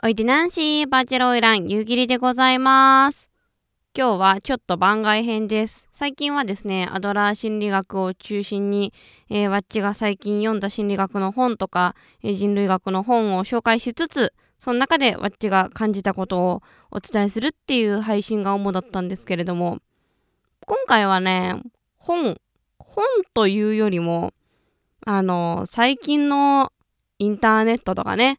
おいでナンシー、バーチェロイラン、夕霧でございます。今日はちょっと番外編です。最近はですね、アドラー心理学を中心に、えー、ワッチが最近読んだ心理学の本とか、えー人類学の本を紹介しつつ、その中でワッチが感じたことをお伝えするっていう配信が主だったんですけれども、今回はね、本、本というよりも、あの、最近のインターネットとかね、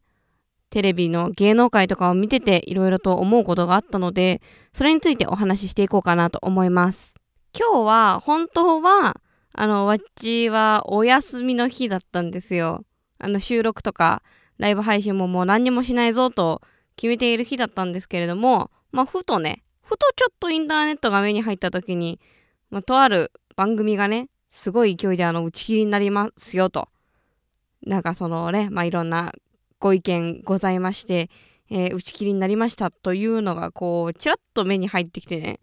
テレビの芸能界とかを見てていろいろと思うことがあったので、それについてお話ししていこうかなと思います。今日は本当は、あの、わっちはお休みの日だったんですよ。あの、収録とかライブ配信ももう何にもしないぞと決めている日だったんですけれども、まあ、ふとね、ふとちょっとインターネットが目に入った時に、まあ、とある番組がね、すごい勢いであの、打ち切りになりますよと。なんかそのね、まあ、いろんなご意見ございまして、えー打ち切りになりましたというのがこうちらっと目に入ってきてね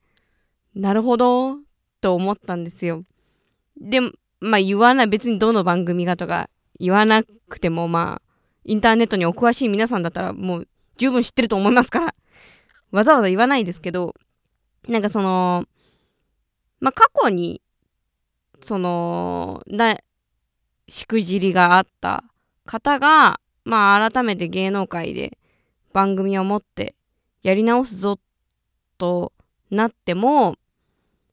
なるほどと思ったんですよ。でまあ言わない別にどの番組がとか言わなくてもまあインターネットにお詳しい皆さんだったらもう十分知ってると思いますからわざわざ言わないですけどなんかそのまあ過去にそのなしくじりがあった方がまあ改めて芸能界で番組を持ってやり直すぞとなっても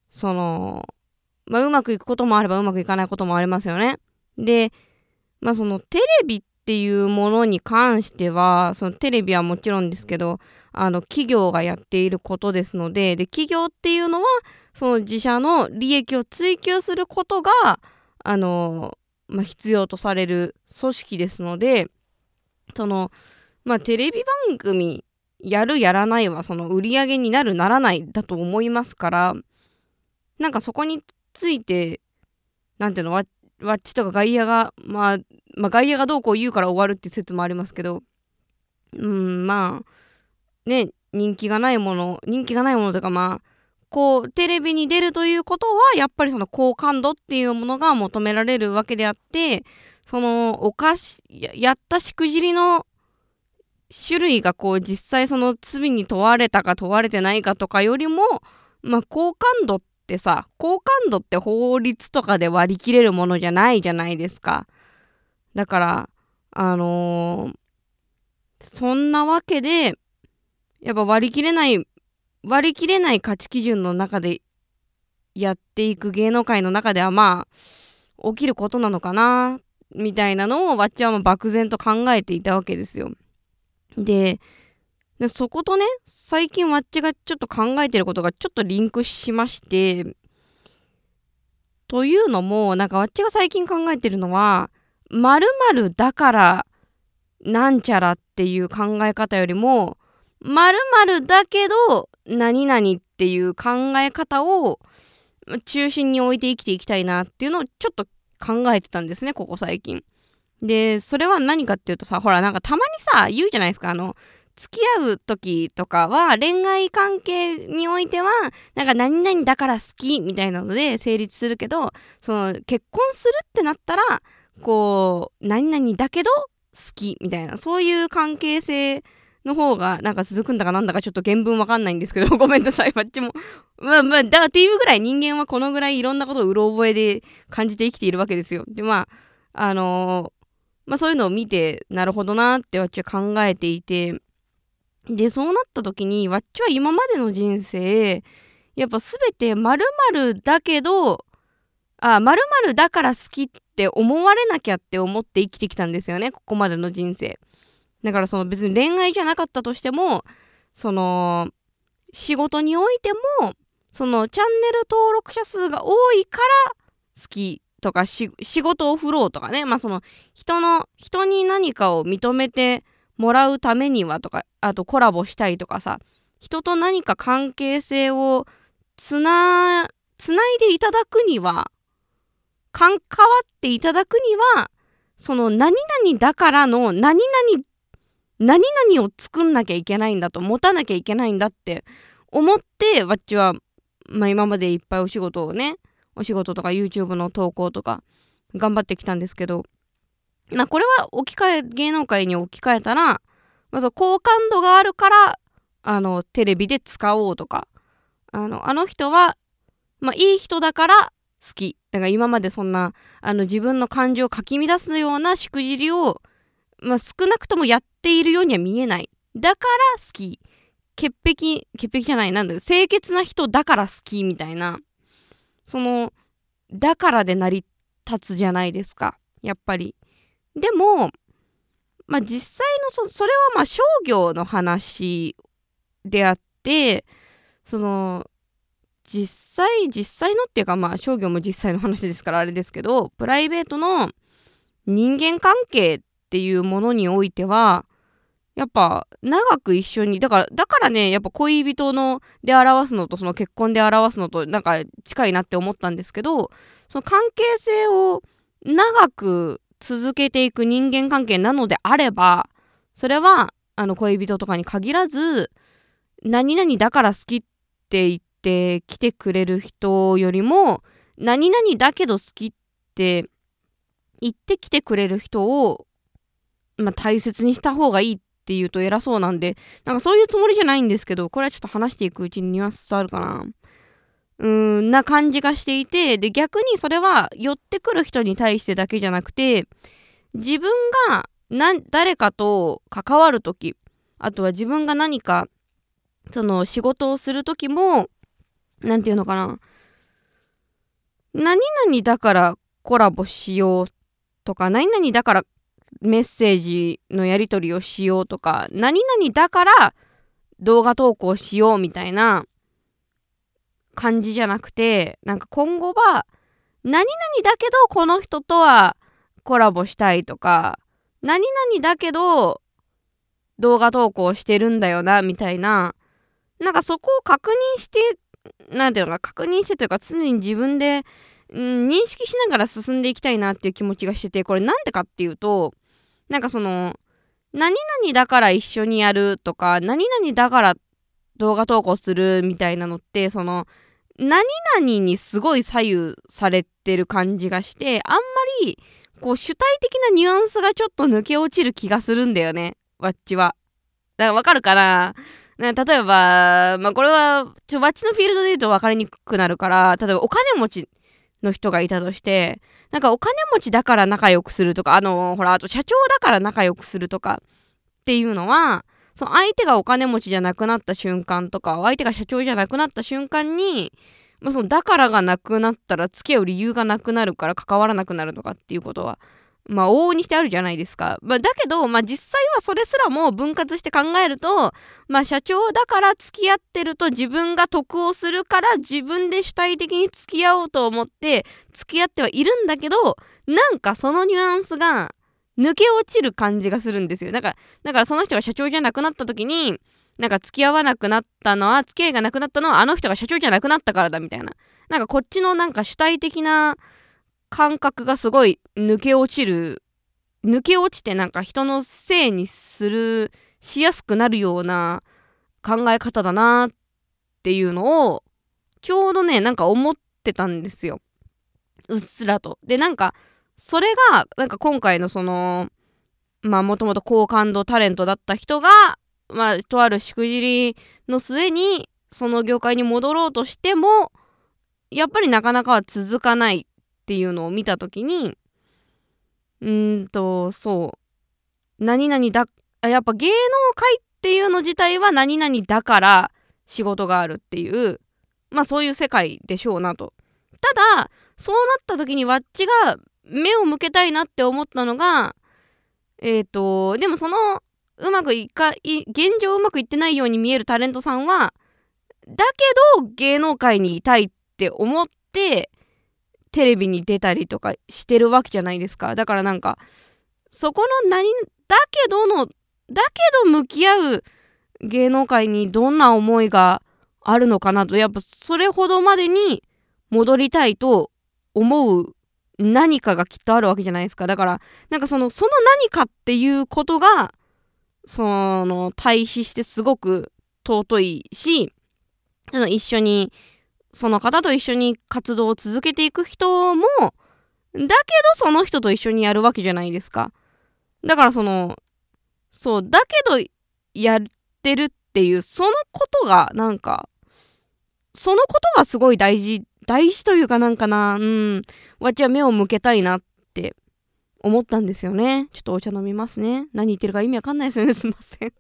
そのまあうまくいくこともあればうまくいかないこともありますよね。でまあそのテレビっていうものに関してはそのテレビはもちろんですけどあの企業がやっていることですのでで企業っていうのはその自社の利益を追求することがあの、まあ、必要とされる組織ですのでそのまあテレビ番組やるやらないはその売り上げになるならないだと思いますからなんかそこについてなんていうのワワッチとか外野が、まあ、まあ外野がどうこう言うから終わるって説もありますけどうんまあね人気がないもの人気がないものとかまあこうテレビに出るということはやっぱりその好感度っていうものが求められるわけであってそのおかしややったしくじりの種類がこう実際その罪に問われたか問われてないかとかよりもまあ好感度ってさ好感度って法律とかで割り切れるものじゃないじゃないですか。だからあのーそんなわけでやっぱ割り切れない割り切れない価値基準の中でやっていく芸能界の中ではまあ起きることなのかなみたいなのをわっちはもう漠然と考えていたわけですよ。でそことね最近わっちがちょっと考えてることがちょっとリンクしましてというのもなんかわっちが最近考えてるのは〇〇だからなんちゃらっていう考え方よりも〇〇だけど何々っていう考え方を中心に置いて生きていきたいなっていうのをちょっと考えてたんですねここ最近。でそれは何かっていうとさほらなんかたまにさ言うじゃないですかあの付き合う時とかは恋愛関係においてはなんか何々だから好きみたいなので成立するけどその結婚するってなったらこう何々だけど好きみたいなそういう関係性の方がなんか続くんだかなんだかちょっと原文わかんないんですけど ごめんなさい。あっちもまあまあだからっていうぐらい人間はこのぐらいいろんなことをうろ覚えで感じて生きているわけですよ。でまああのーまあそういうのを見てなるほどなってわっちは考えていて。でそうなった時にわっちは今までの人生やっぱ全て〇〇だけどあ〇〇だから好きって思われなきゃって思って生きてきたんですよねここまでの人生。だからその別に恋愛じゃなかったとしてもその仕事においてもそのチャンネル登録者数が多いから好きとか仕事を振ろうとかね。まあその人の人に何かを認めてもらうためにはとかあとコラボしたいとかさ人と何か関係性をつなつないでいただくには関わっていただくにはその何々だからの何々何々を作んなきゃいけないんだと持たなきゃいけないんだって思ってわっちは、まあ、今までいっぱいお仕事をねお仕事とか YouTube の投稿とか頑張ってきたんですけどまあこれは置き換え芸能界に置き換えたらまあ、そ好感度があるからあのテレビで使おうとかあのあの人は、まあ、いい人だから好き。だから今までそんなあの自分の感情をかき乱すようなしくじりを、まあ、少なくともやっているようには見えない。だから好き。潔癖潔癖じゃない。なんだよ清潔な人だから好きみたいな。そのだからで成り立つじゃないですか。やっぱり。でもまあ実際のそれはまあ商業の話であってその実際実際のっていうかまあ商業も実際の話ですからあれですけどプライベートの人間関係っていうものにおいてはやっぱ長く一緒にだからだからねやっぱ恋人ので表すのとその結婚で表すのとなんか近いなって思ったんですけどその関係性を長く続けていく人間関係なのであればそれはあの恋人とかに限らず何々だから好きって言って来てくれる人よりも何々だけど好きって言ってきてくれる人を、まあ、大切にした方がいいっていうと偉そうなんでなんかそういうつもりじゃないんですけどこれはちょっと話していくうちにニュアンスあるかな。うーんな感じがしていてで逆にそれは寄ってくる人に対してだけじゃなくて自分が誰かと関わる時あとは自分が何かその仕事をする時も何て言うのかな。何々だからコラボしようとか何々だからメッセージのやり取りをしようとか何々だから動画投稿しようみたいな感じじゃなくてなんか今後は何々だけどこの人とはコラボしたいとか何々だけど動画投稿してるんだよなみたいななんかそこを確認してなんていうのか確認してというか常に自分で、うん、認識しながら進んでいきたいなっていう気持ちがしててこれなんでかっていうとなんかその何々だから一緒にやるとか何々だから動画投稿するみたいなのってその何々にすごい左右されてる感じがしてあんまりこう主体的なニュアンスがちょっと抜け落ちる気がするんだよねわっちは。だからわかるかな？例えば、まあ、これはちょわっちのフィールドで言うと分かりにくくなるから例えばお金持ちの人がいたとしてなんかお金持ちだから仲良くするとかあのほらあと社長だから仲良くするとかっていうのはその相手がお金持ちじゃなくなった瞬間とか相手が社長じゃなくなった瞬間に、まあ、そのだからがなくなったら付き合う理由がなくなるから関わらなくなるとかっていうことはまあ往々にしてあるじゃないですか。まあ、だけど、まあ、実際はそれすらも分割して考えると、まあ、社長だから付き合ってると自分が得をするから自分で主体的に付き合おうと思って付き合ってはいるんだけどなんかそのニュアンスが抜け落ちる感じがするんですよ。だからだからその人が社長じゃなくなった時になんか付き合わなくなったのは付き合いがなくなったのはあの人が社長じゃなくなったからだみたいな。なんかこっちのなんか主体的な感覚がすごい抜け落ちる抜け落ちてなんか人のせいにするしやすくなるような考え方だなっていうのをちょうどねなんか思ってたんですようっすらと。でなんかそれがなんか今回のそのまあもともと好感度タレントだった人がまあとあるしくじりの末にその業界に戻ろうとしてもやっぱりなかなかは続かないっていうのを見た時にうんとそう何々だやっぱ芸能界っていうの自体は何々だから仕事があるっていうまあそういう世界でしょうなと。ただそうなった時にわっちが目を向けたいなって思ったのがえっ、ー、とでもそのうまくいかい現状うまくいってないように見えるタレントさんはだけど芸能界にいたいって思ってテレビに出たりとかしてるわけじゃないですか。だからなんかそこの何だけどのだけど向き合う芸能界にどんな思いがあるのかなとやっぱそれほどまでに戻りたいと思う何かがきっとあるわけじゃないですか。だからなんかそのその何かっていうことがその対比してすごく尊いしその一緒にその方と一緒に活動を続けていく人もだけどその人と一緒にやるわけじゃないですか。だからそのそうだけどやってるっていうそのことがなんかそのことがすごい大事大事というかなんかなうん。わちは目を向けたいなって思ったんですよね。ちょっとお茶飲みますね。何言ってるか意味わかんないですよね。すいません。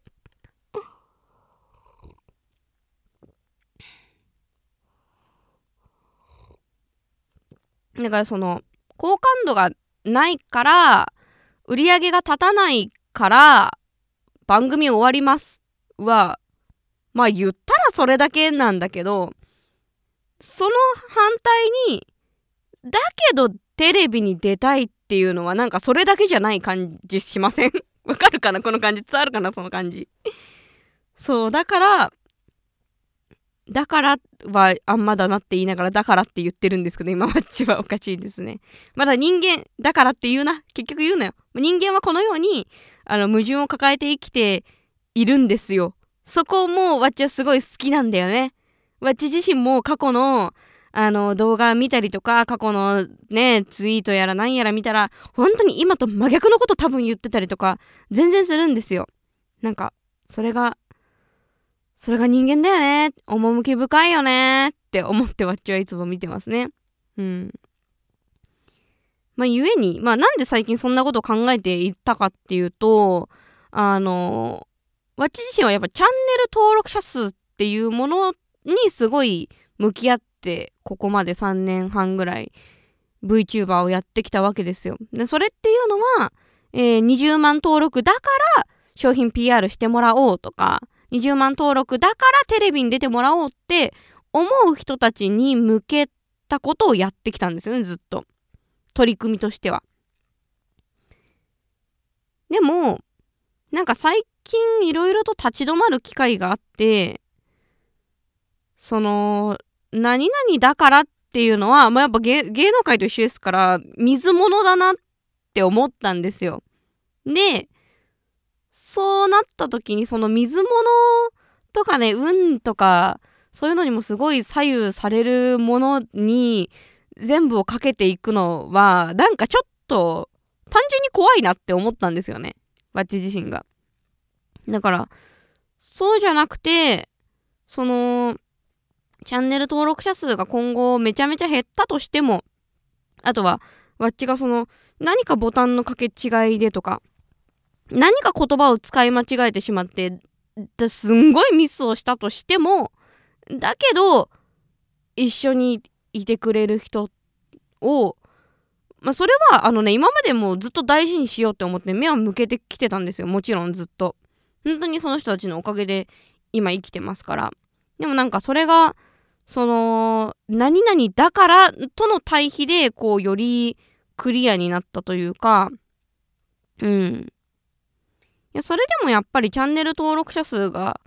だからその好感度がないから売り上げが立たないから番組終わりますはまあ言ったらそれだけなんだけどその反対にだけどテレビに出たいっていうのはなんかそれだけじゃない感じしません？わかるかな？この感じ？伝わるかな？その感じ。そうだからだからはあんまだなって言いながらだからって言ってるんですけど今マッチはおかしいですね。まだ人間だからって言うな。結局言うなよ。人間はこのようにあの矛盾を抱えて生きているんですよ。そこもわっちはすごい好きなんだよね。わっち自身も過去のあの動画見たりとか過去のねツイートやら何やら見たら本当に今と真逆のこと多分言ってたりとか全然するんですよ。なんかそれがそれが人間だよね。趣深いよね。って思ってわっちはいつも見てますね。うん。まあゆえにまあなんで最近そんなことを考えていったかっていうとあのわっち自身はやっぱチャンネル登録者数っていうものにすごい向き合ってここまで3年半ぐらい VTuber をやってきたわけですよ。でそれっていうのは、えー、20万登録だから商品 PR してもらおうとか20万登録だからテレビに出てもらおうって思う人たちに向けたことをやってきたんですよねずっと取り組みとしては。でもなんか最近いろいろと立ち止まる機会があってその何々だからっていうのは、まあ、やっぱ芸能界と一緒ですから水物だなって思ったんですよ。でそうなった時にその水物とかね運とかそういうのにもすごい左右されるものに全部をかけていくのはなんかちょっと単純に怖いなって思ったんですよねバッチ自身が。だからそうじゃなくてそのチャンネル登録者数が今後めちゃめちゃ減ったとしても、あとは、わっちがその、何かボタンの掛け違いでとか、何か言葉を使い間違えてしまって、すんごいミスをしたとしても、だけど、一緒にいてくれる人を、まあ、それは、あのね、今までもずっと大事にしようって思って目は向けてきてたんですよ。もちろんずっと。本当にその人たちのおかげで今生きてますから。でもなんかそれが、その何々だからとの対比でこうよりクリアになったというかうんいやそれでもやっぱりチャンネル登録者数が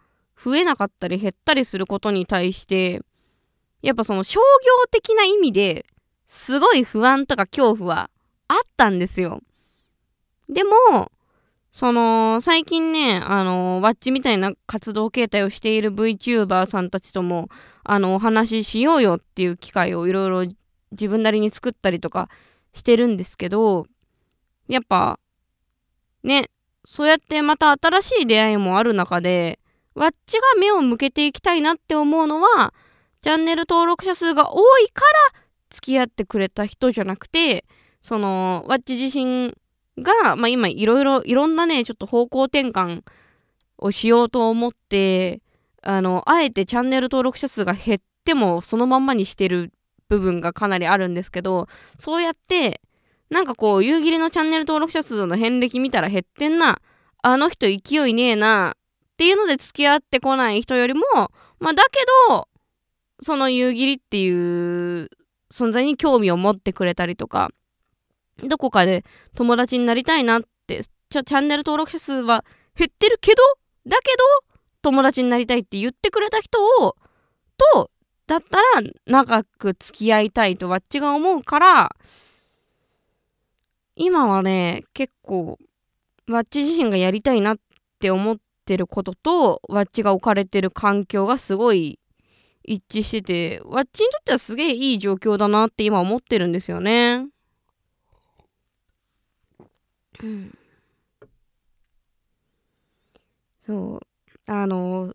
増えなかったり減ったりすることに対してやっぱその商業的な意味ですごい不安とか恐怖はあったんですよ。でもその最近ねあのワッチみたいな活動形態をしている VTuber さんたちともあのお話ししようよっていう機会をいろいろ自分なりに作ったりとかしてるんですけどやっぱねそうやってまた新しい出会いもある中でわっちが目を向けていきたいなって思うのはチャンネル登録者数が多いから付き合ってくれた人じゃなくてそのわっち自身が、まあ、今いろいろいろんなねちょっと方向転換をしようと思ってあの、あえてチャンネル登録者数が減ってもそのまんまにしてる部分がかなりあるんですけど、そうやって、なんかこう、夕霧のチャンネル登録者数の遍歴見たら減ってんな、あの人勢いねえな、っていうので付き合ってこない人よりも、まあだけど、その夕霧っていう存在に興味を持ってくれたりとか、どこかで友達になりたいなって、チャンネル登録者数は減ってるけど、だけど、友達になりたいって言ってくれた人をとだったら長く付き合いたいとわっちが思うから今はね結構わっち自身がやりたいなって思ってることとわっちが置かれてる環境がすごい一致しててわっちにとってはすげえいい状況だなって今思ってるんですよね。そうあの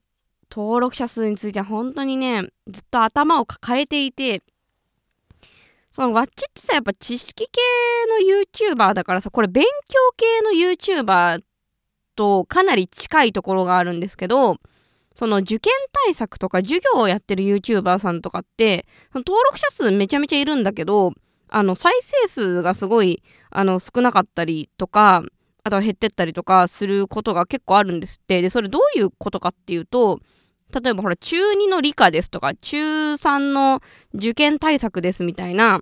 登録者数については本当にねずっと頭を抱えていてそのわっちってさやっぱ知識系の YouTuber だからさこれ勉強系の YouTuber とかなり近いところがあるんですけどその受験対策とか授業をやってる YouTuber さんとかってその登録者数めちゃめちゃいるんだけどあの再生数がすごいあの少なかったりとかあとは減ってったりとかすることが結構あるんですって。でそれどういうことかっていうと例えばほら中2の理科ですとか中3の受験対策ですみたいな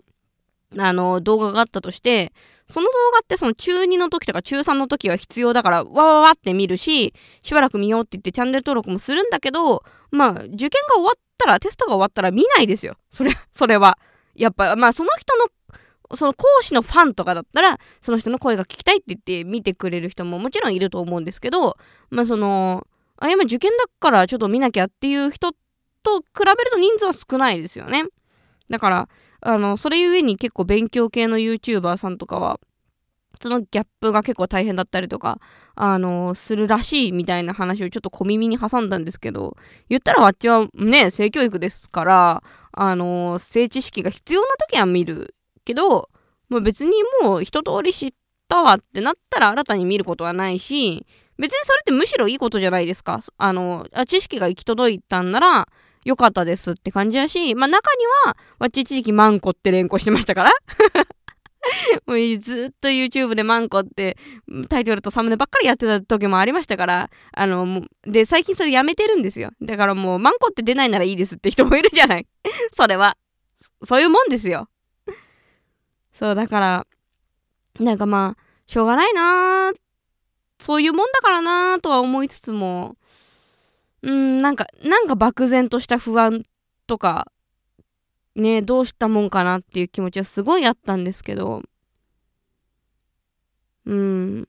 あの動画があったとしてその動画ってその中2の時とか中3の時は必要だからわわわって見るししばらく見ようって言ってチャンネル登録もするんだけどまあ受験が終わったらテストが終わったら見ないですよ。それそれは。やっぱまあその人のその講師のファンとかだったらその人の声が聞きたいって言って見てくれる人ももちろんいると思うんですけどまあそのあ今受験だからちょっと見なきゃっていう人と比べると人数は少ないですよね。だからあのそれゆえに結構勉強系の YouTuber さんとかはそのギャップが結構大変だったりとか、あのするらしいみたいな話をちょっと小耳に挟んだんですけど、言ったらわっちはね、性教育ですから、あの性知識が必要な時は見るけど、まあ、別にもう一通り知ったわってなったら新たに見ることはないし、別にそれってむしろいいことじゃないですか。あの、知識が行き届いたんなら、良かったですって感じだし、まあ中には、わっち一時期マンコって連呼してましたから もうずっと YouTube でマンコってタイトルとサムネばっかりやってた時もありましたから、あの、で、最近それやめてるんですよ。だからもうマンコって出ないならいいですって人もいるじゃない。それは。そういうもんですよ。そう、だから、なんかまあ、しょうがないなーっそういうもんだからなとは思いつつも、うん、なんか、なんか漠然とした不安とか、ね、どうしたもんかなっていう気持ちはすごいあったんですけど、うん。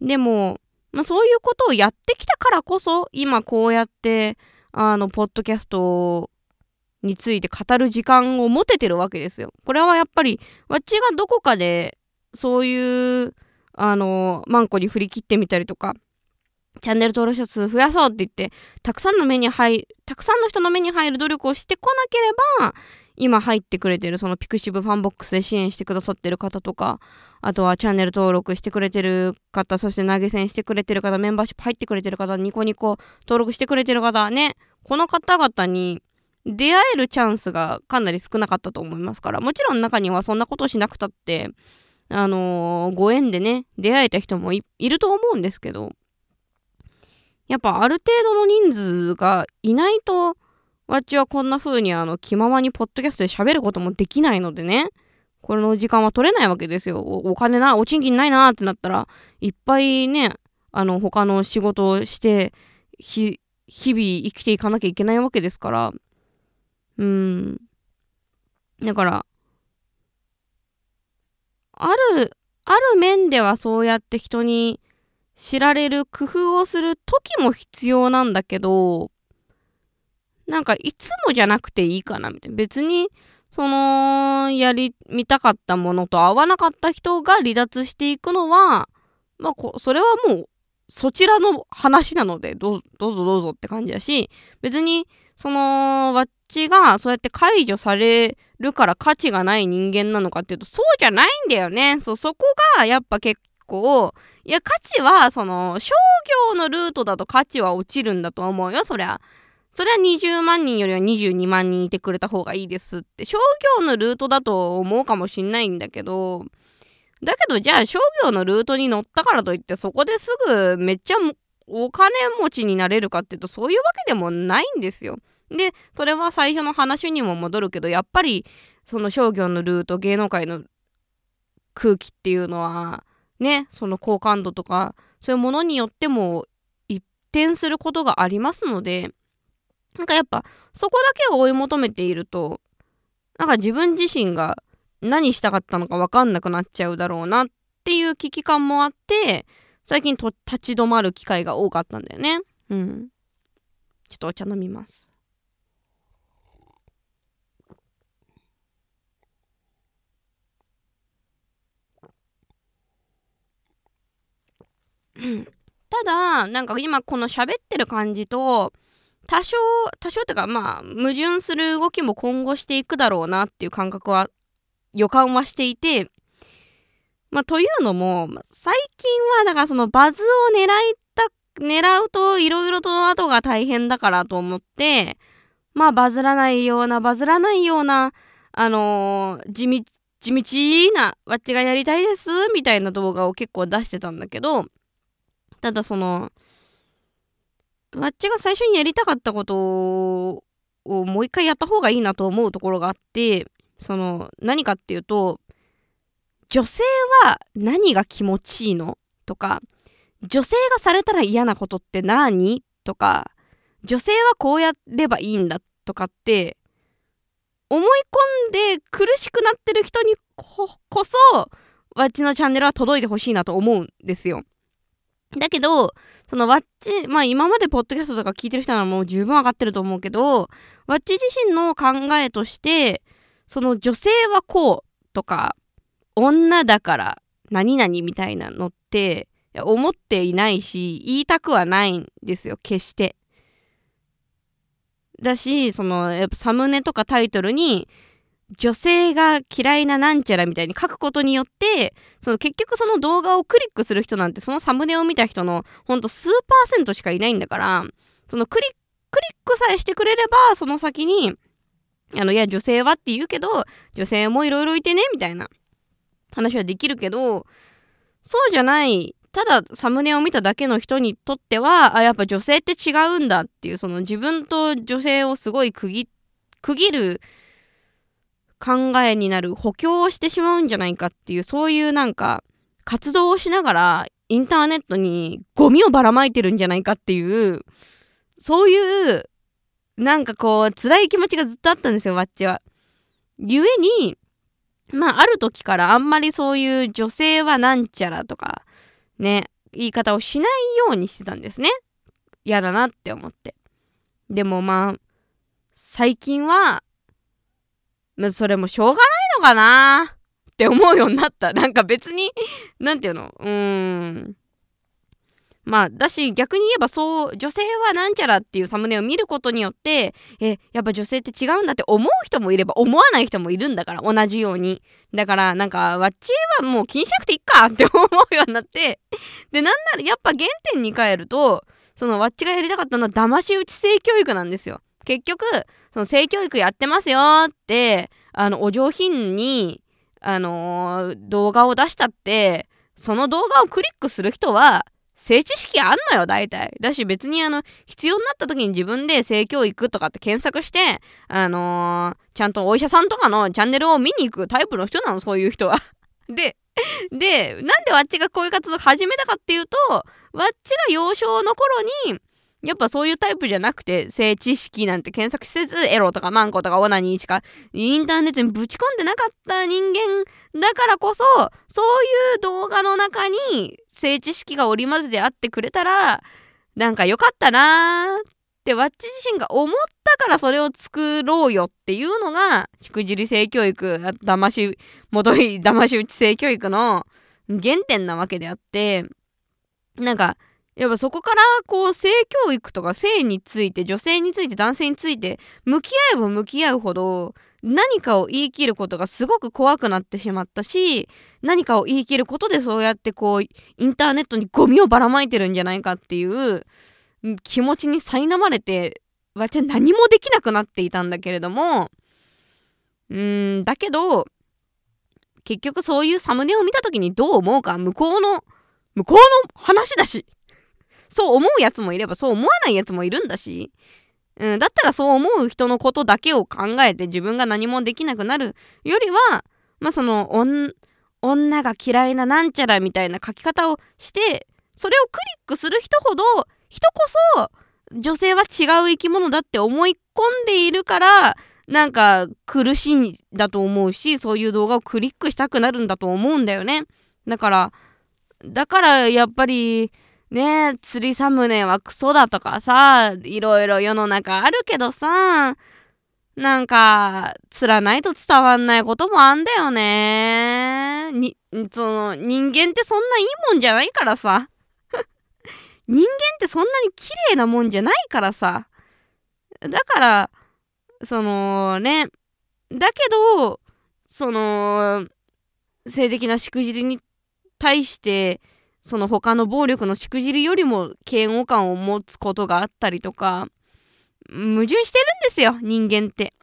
でも、まあ、そういうことをやってきたからこそ、今こうやって、あの、ポッドキャストについて語る時間を持ててるわけですよ。これはやっぱり、わっちがどこかで、そういう、あの、マンコに振り切ってみたりとか、チャンネル登録者数増やそうって言って、たくさんの目に入、たくさんの人の目に入る努力をしてこなければ、今入ってくれてるそのピクシブファンボックスで支援してくださってる方とか、あとはチャンネル登録してくれてる方、そして投げ銭してくれてる方、メンバーシップ入ってくれてる方、ニコニコ登録してくれてる方、ね、この方々に出会えるチャンスがかなり少なかったと思いますから、もちろん中にはそんなことしなくたって、あのー、ご縁でね、出会えた人もいると思うんですけど、やっぱある程度の人数がいないと、わっちはこんな風にあの気ままにポッドキャストで喋ることもできないのでね、これの時間は取れないわけですよ。お金な、お賃金ないなってなったら、いっぱいね、あの他の仕事をして、日々生きていかなきゃいけないわけですから、うん。だから、ある、ある面ではそうやって人に知られる工夫をする時も必要なんだけど、なんかいつもじゃなくていいかなみたいな。別に、その、やり、見たかったものと合わなかった人が離脱していくのは、まあこ、それはもう、そちらの話なのでどう、どうぞどうぞって感じだし、別に、その、わっちがそうやって解除されるから価値がない人間なのかっていうと、そうじゃないんだよね。そ、そこがやっぱ結構、いや、価値は、その、商業のルートだと価値は落ちるんだと思うよ、そりゃ。それは20万人よりは22万人いてくれた方がいいですって。商業のルートだと思うかもしんないんだけど、だけどじゃあ商業のルートに乗ったからといってそこですぐめっちゃお金持ちになれるかっていうとそういうわけでもないんですよ。で、それは最初の話にも戻るけど、やっぱりその商業のルート、芸能界の空気っていうのは、ね、その好感度とか、そういうものによっても一転することがありますので、なんかやっぱそこだけを追い求めているとなんか自分自身が何したかったのか分かんなくなっちゃうだろうなっていう危機感もあって最近と立ち止まる機会が多かったんだよね。うん。ちょっとお茶飲みます。ただ、なんか今この喋ってる感じと、多少、多少っていうか、まあ、矛盾する動きも今後していくだろうなっていう感覚は、予感はしていて、まあ、というのも、最近は、だからそのバズを狙いた、狙うといろいろと後が大変だからと思って、まあ、バズらないような、バズらないような、あのー、地道、地道な、わっちがやりたいです、みたいな動画を結構出してたんだけど、ただその、わっちが最初にやりたかったことをもう一回やった方がいいなと思うところがあって、その、何かっていうと、女性は何が気持ちいいのとか、女性がされたら嫌なことって何とか、女性はこうやればいいんだとかって、思い込んで苦しくなってる人にこそ、わっちのチャンネルは届いてほしいなと思うんですよ。だけど、そのわっち、まあ今までポッドキャストとか聞いてる人はもう十分わかってると思うけど、わっち自身の考えとして、その女性はこうとか、女だから何々みたいなのって思っていないし、言いたくはないんですよ、決して。だし、その、やっぱサムネとかタイトルに、女性が嫌いななんちゃらみたいに書くことによって、その結局その動画をクリックする人なんてそのサムネを見た人のほんと数パーセントしかいないんだから、そのクリクリックさえしてくれれば、その先に、あの、いや、女性はって言うけど、女性もいろいろいてね、みたいな話はできるけど、そうじゃない、ただサムネを見ただけの人にとっては、あ、やっぱ女性って違うんだっていう、その自分と女性をすごい区切、区切る考えになる補強をしてしまうんじゃないかっていうそういうなんか活動をしながらインターネットにゴミをばらまいてるんじゃないかっていうそういうなんかこう辛い気持ちがずっとあったんですよわっちは。ゆえにまあある時からあんまりそういう女性はなんちゃらとかね言い方をしないようにしてたんですね。嫌だなって思って。でもまあ最近はそれもしょうがないのかなって思うようになった。なんか別に、なんていうの？うーん。まあ、だし逆に言えばそう女性はなんちゃらっていうサムネを見ることによってえやっぱ女性って違うんだって思う人もいれば思わない人もいるんだから同じように。だからなんかわっちはもう気にしなくていいかって思うようになって。でなんならやっぱ原点に帰るとそのわっちがやりたかったのは騙し討ち性教育なんですよ。結局その性教育やってますよってあのお上品にあのー、動画を出したってその動画をクリックする人は性知識あんのよ大体。だし別にあの必要になった時に自分で性教育とかって検索してあのー、ちゃんとお医者さんとかのチャンネルを見に行くタイプの人なのそういう人は。ででなんでわっちがこういう活動始めたかっていうとわっちが幼少の頃にやっぱそういうタイプじゃなくて、性知識なんて検索せず、エロとかマンコとかオナニーしかインターネットにぶち込んでなかった人間だからこそ、そういう動画の中に性知識が織り交ぜてあってくれたら、なんか良かったなーってわっち自身が思ったからそれを作ろうよっていうのが、しくじり性教育、だまし、戻り騙し打ち性教育の原点なわけであって、なんか、やっぱそこからこう性教育とか性について女性について男性について向き合えば向き合うほど何かを言い切ることがすごく怖くなってしまったし何かを言い切ることでそうやってこうインターネットにゴミをばらまいてるんじゃないかっていう気持ちに苛まれてわちゃ何もできなくなっていたんだけれども。うーんだけど結局そういうサムネを見た時にどう思うか向こうの向こうの話だし。そう思うやつもいればそう思わないやつもいるんだし、うん、だったらそう思う人のことだけを考えて自分が何もできなくなるよりはまあその女が嫌いななんちゃらみたいな書き方をしてそれをクリックする人ほど人こそ女性は違う生き物だって思い込んでいるからなんか苦しいんだと思うしそういう動画をクリックしたくなるんだと思うんだよね。だからだからやっぱりねえ釣りサムネはクソだとかさ、いろいろ世の中あるけどさ、なんか、釣らないと伝わんないこともあんだよね。に、その、人間ってそんないいもんじゃないからさ。人間ってそんなに綺麗なもんじゃないからさ。だから、そのね、だけど、その、性的なしくじりに対して、その他の暴力のしくじりよりも嫌悪感を持つことがあったりとか、矛盾してるんですよ、人間って。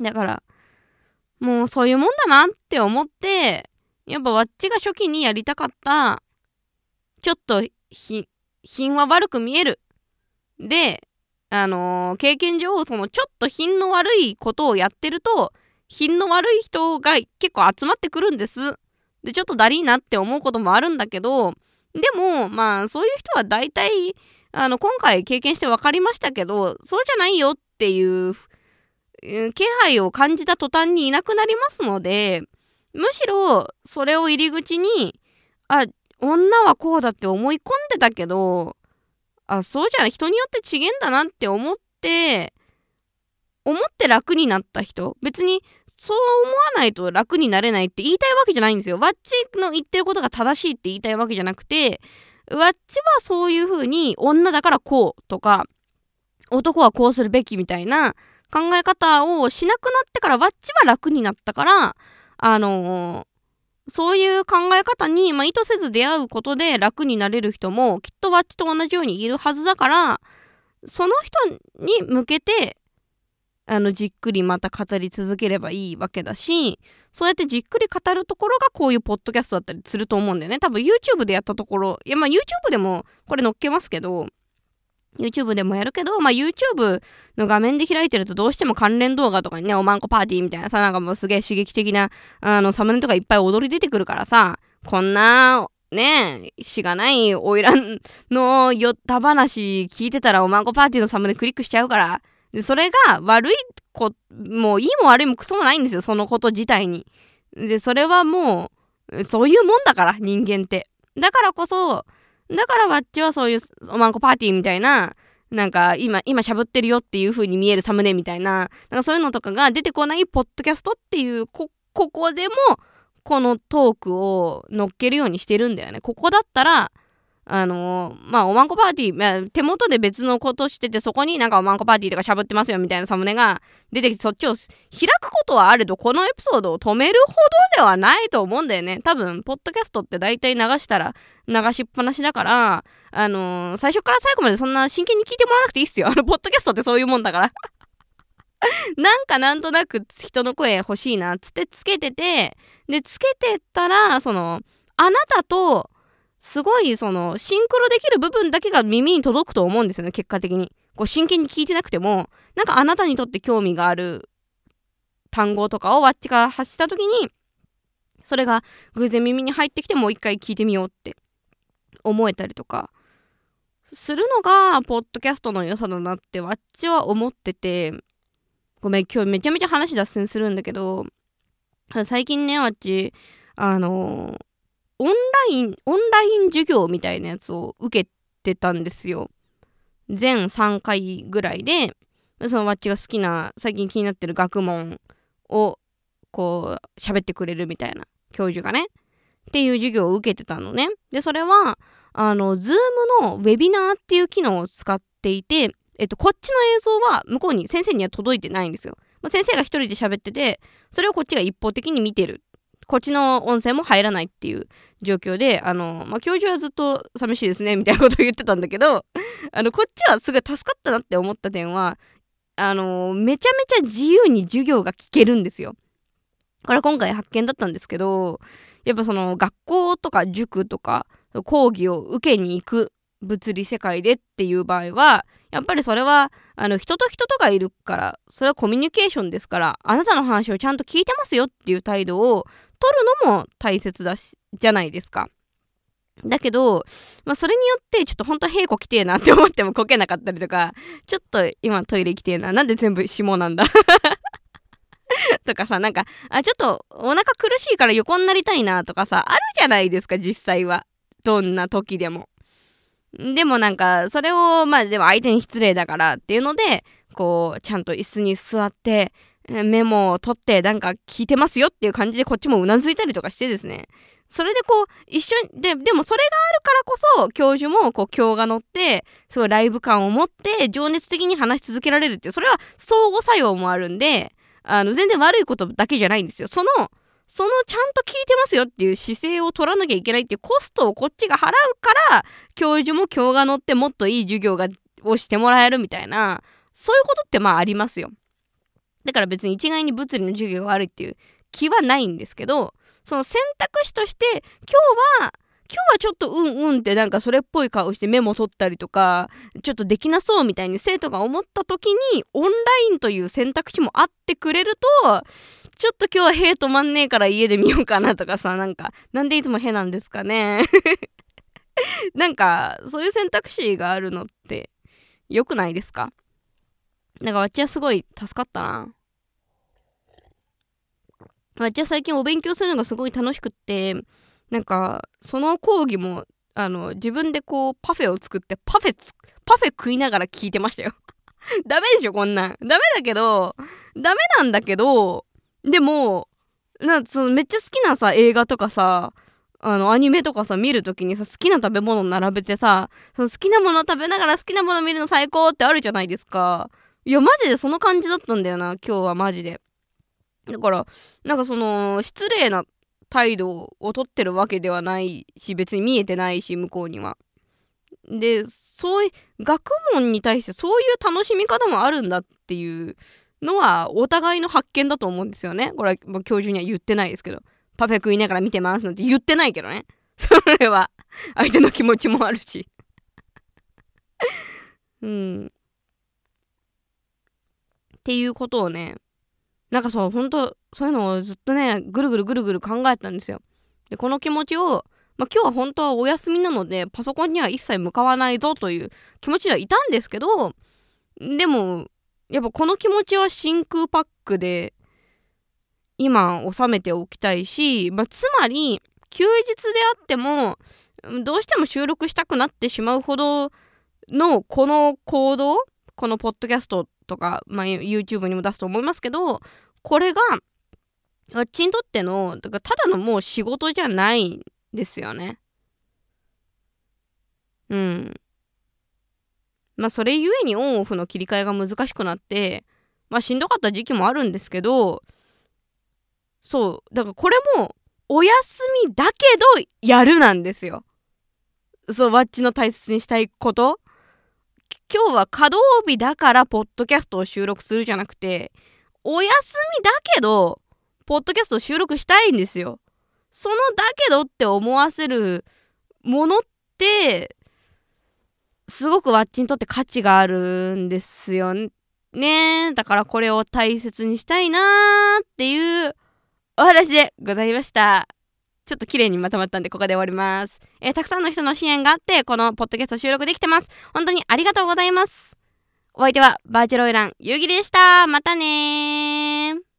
だから、もうそういうもんだなって思って、やっぱわっちが初期にやりたかった、ちょっとひ、品は悪く見える。で、あのー、経験上、そのちょっと品の悪いことをやってると、品の悪い人が結構集まってくるんです。で、ちょっとだりーなって思うこともあるんだけど、でも、まあ、そういう人は大体、あの、今回経験して分かりましたけど、そうじゃないよっていう気配を感じた途端にいなくなりますので、むしろそれを入り口に、あ、女はこうだって思い込んでたけど、あ、そうじゃない、人によって違えんだなって思って、思って楽になった人、別にそう思わないと楽になれないって言いたいわけじゃないんですよ。ワッチの言ってることが正しいって言いたいわけじゃなくて、ワッチはそういう風に女だからこうとか、男はこうするべきみたいな考え方をしなくなってからワッチは楽になったから、あのー、そういう考え方に、まあ、意図せず出会うことで楽になれる人もきっとワッチと同じようにいるはずだから、その人に向けて、あの、じっくりまた語り続ければいいわけだし、そうやってじっくり語るところがこういうポッドキャストだったりすると思うんだよね。多分 YouTube でやったところ、いやまあ YouTube でもこれ載っけますけど、YouTube でもやるけど、まあ、YouTube の画面で開いてるとどうしても関連動画とかにね、おまんこパーティーみたいなさ、なんかもうすげえ刺激的な、あの、サムネとかいっぱい踊り出てくるからさ、こんな、ねえしがない花魁のよった話聞いてたらおまんこパーティーのサムネクリックしちゃうから、でそれが悪いこ、もういいも悪いもクソもないんですよ、そのこと自体に。で、それはもう、そういうもんだから、人間って。だからこそ、だからわっちはそういうおまんこパーティーみたいな、なんか今、今しゃぶってるよっていう風に見えるサムネみたいな、なんかそういうのとかが出てこないポッドキャストっていう、こ、ここでも、このトークを乗っけるようにしてるんだよね。ここだったら、あのー、まあ、おまんこパーティー、まあ、手元で別のことしてて、そこになんかおまんこパーティーとかしゃぶってますよみたいなサムネが出てきて、そっちを開くことはあれど、このエピソードを止めるほどではないと思うんだよね。多分、ポッドキャストって大体流したら流しっぱなしだから、あのー、最初から最後までそんな真剣に聞いてもらわなくていいっすよ。あの、ポッドキャストってそういうもんだから なんかなんとなく人の声欲しいなっつってつけてて、で、つけてったら、その、あなたとすごいそのシンクロできる部分だけが耳に届くと思うんですよね結果的に。こう真剣に聞いてなくてもなんかあなたにとって興味がある単語とかをわっちが発した時にそれが偶然耳に入ってきてもう一回聞いてみようって思えたりとかするのがポッドキャストの良さだなってわっちは思っててごめん今日めちゃめちゃ話脱線するんだけど最近ねわっちあのーオンライン、オンライン授業みたいなやつを受けてたんですよ。全3回ぐらいで、そのわっちが好きな、最近気になってる学問を、こう、喋ってくれるみたいな、教授がね。っていう授業を受けてたのね。で、それは、あの、ズームのウェビナーっていう機能を使っていて、えっと、こっちの映像は向こうに先生には届いてないんですよ。まあ、先生が一人で喋ってて、それをこっちが一方的に見てるこっちの音声も入らないっていう状況で、あの、まあ、教授はずっと寂しいですね、みたいなことを言ってたんだけど、あの、こっちはすごい助かったなって思った点は、あの、めちゃめちゃ自由に授業が聞けるんですよ。これ今回発見だったんですけど、やっぱその学校とか塾とか講義を受けに行く物理世界でっていう場合は、やっぱりそれはあの人と人とがいるから、それはコミュニケーションですから、あなたの話をちゃんと聞いてますよっていう態度を取るのも大切だし、じゃないですか。だけど、まあ、それによってちょっと本当は平子来てえなって思ってもこけなかったりとか、ちょっと今トイレ来てえな。なんで全部下なんだ？とかさ、なんか、あ、ちょっとお腹苦しいから横になりたいなとかさ、あるじゃないですか、実際は。どんな時でも。でもなんか、それを、まあでも相手に失礼だからっていうので、こう、ちゃんと椅子に座って、メモを取ってなんか聞いてますよっていう感じでこっちもうなずいたりとかしてですね。それでこう一緒にででもそれがあるからこそ教授もこう今日が乗ってすごいライブ感を持って情熱的に話し続けられるっていうそれは相互作用もあるんであの全然悪いことだけじゃないんですよ。そのそのちゃんと聞いてますよっていう姿勢を取らなきゃいけないっていうコストをこっちが払うから教授も今日が乗ってもっといい授業がをしてもらえるみたいなそういうことってまあありますよ。だから別に一概に物理の授業が悪いっていう気はないんですけどその選択肢として今日は今日はちょっとうんうんってなんかそれっぽい顔してメモ取ったりとかちょっとできなそうみたいに生徒が思った時にオンラインという選択肢もあってくれるとちょっと今日は塀止まんねえから家で見ようかなとかさなんかなんでいつもへなんですかね。なんかそういう選択肢があるのって良くないですか？なんかわっちはすごい助かったな。わっちは最近お勉強するのがすごい楽しくってなんかその講義もあの自分でこうパフェを作ってパフェパフェ食いながら聞いてましたよ。ダメでしょこんなん。ダメだけどダメなんだけどでもなそのめっちゃ好きなさ映画とかさあのアニメとかさ見るときにさ好きな食べ物並べてさその好きなもの食べながら好きなもの見るの最高ってあるじゃないですか。いやマジでその感じだったんだよな今日はマジで。だからなんかその失礼な態度をとってるわけではないし別に見えてないし向こうには。でそういう学問に対してそういう楽しみ方もあるんだっていうのはお互いの発見だと思うんですよね。これは教授には言ってないですけど。パフェ食いながら見てますなんて言ってないけどね。それは。相手の気持ちもあるし。うん。っていうことをねなんかそう本当そういうのをずっとねぐるぐるぐるぐる考えてたんですよ。でこの気持ちをまあ、今日は本当はお休みなのでパソコンには一切向かわないぞという気持ちではいたんですけどでもやっぱこの気持ちは真空パックで今収めておきたいし、まあ、つまり休日であってもどうしても収録したくなってしまうほどのこの行動このポッドキャストとか、まあ、YouTube にも出すと思いますけどこれがあっちにとってのだからただのもう仕事じゃないんですよね。うん。まあそれゆえにオンオフの切り替えが難しくなってまあしんどかった時期もあるんですけどそうだからこれもお休みだけどやるなんですよ。そうワッチの大切にしたいこと今日は稼働日だからポッドキャストを収録するじゃなくてお休みだけどポッドキャスト収録したいんですよ。そのだけどって思わせるものってすごくワッチにとって価値があるんですよね。だからこれを大切にしたいなーっていうお話でございました。ちょっと綺麗にまとまったんで、ここで終わります。えー、たくさんの人の支援があって、このポッドキャスト収録できてます。本当にありがとうございます。お相手は、バーチャルオイラン、ゆうぎでした。またね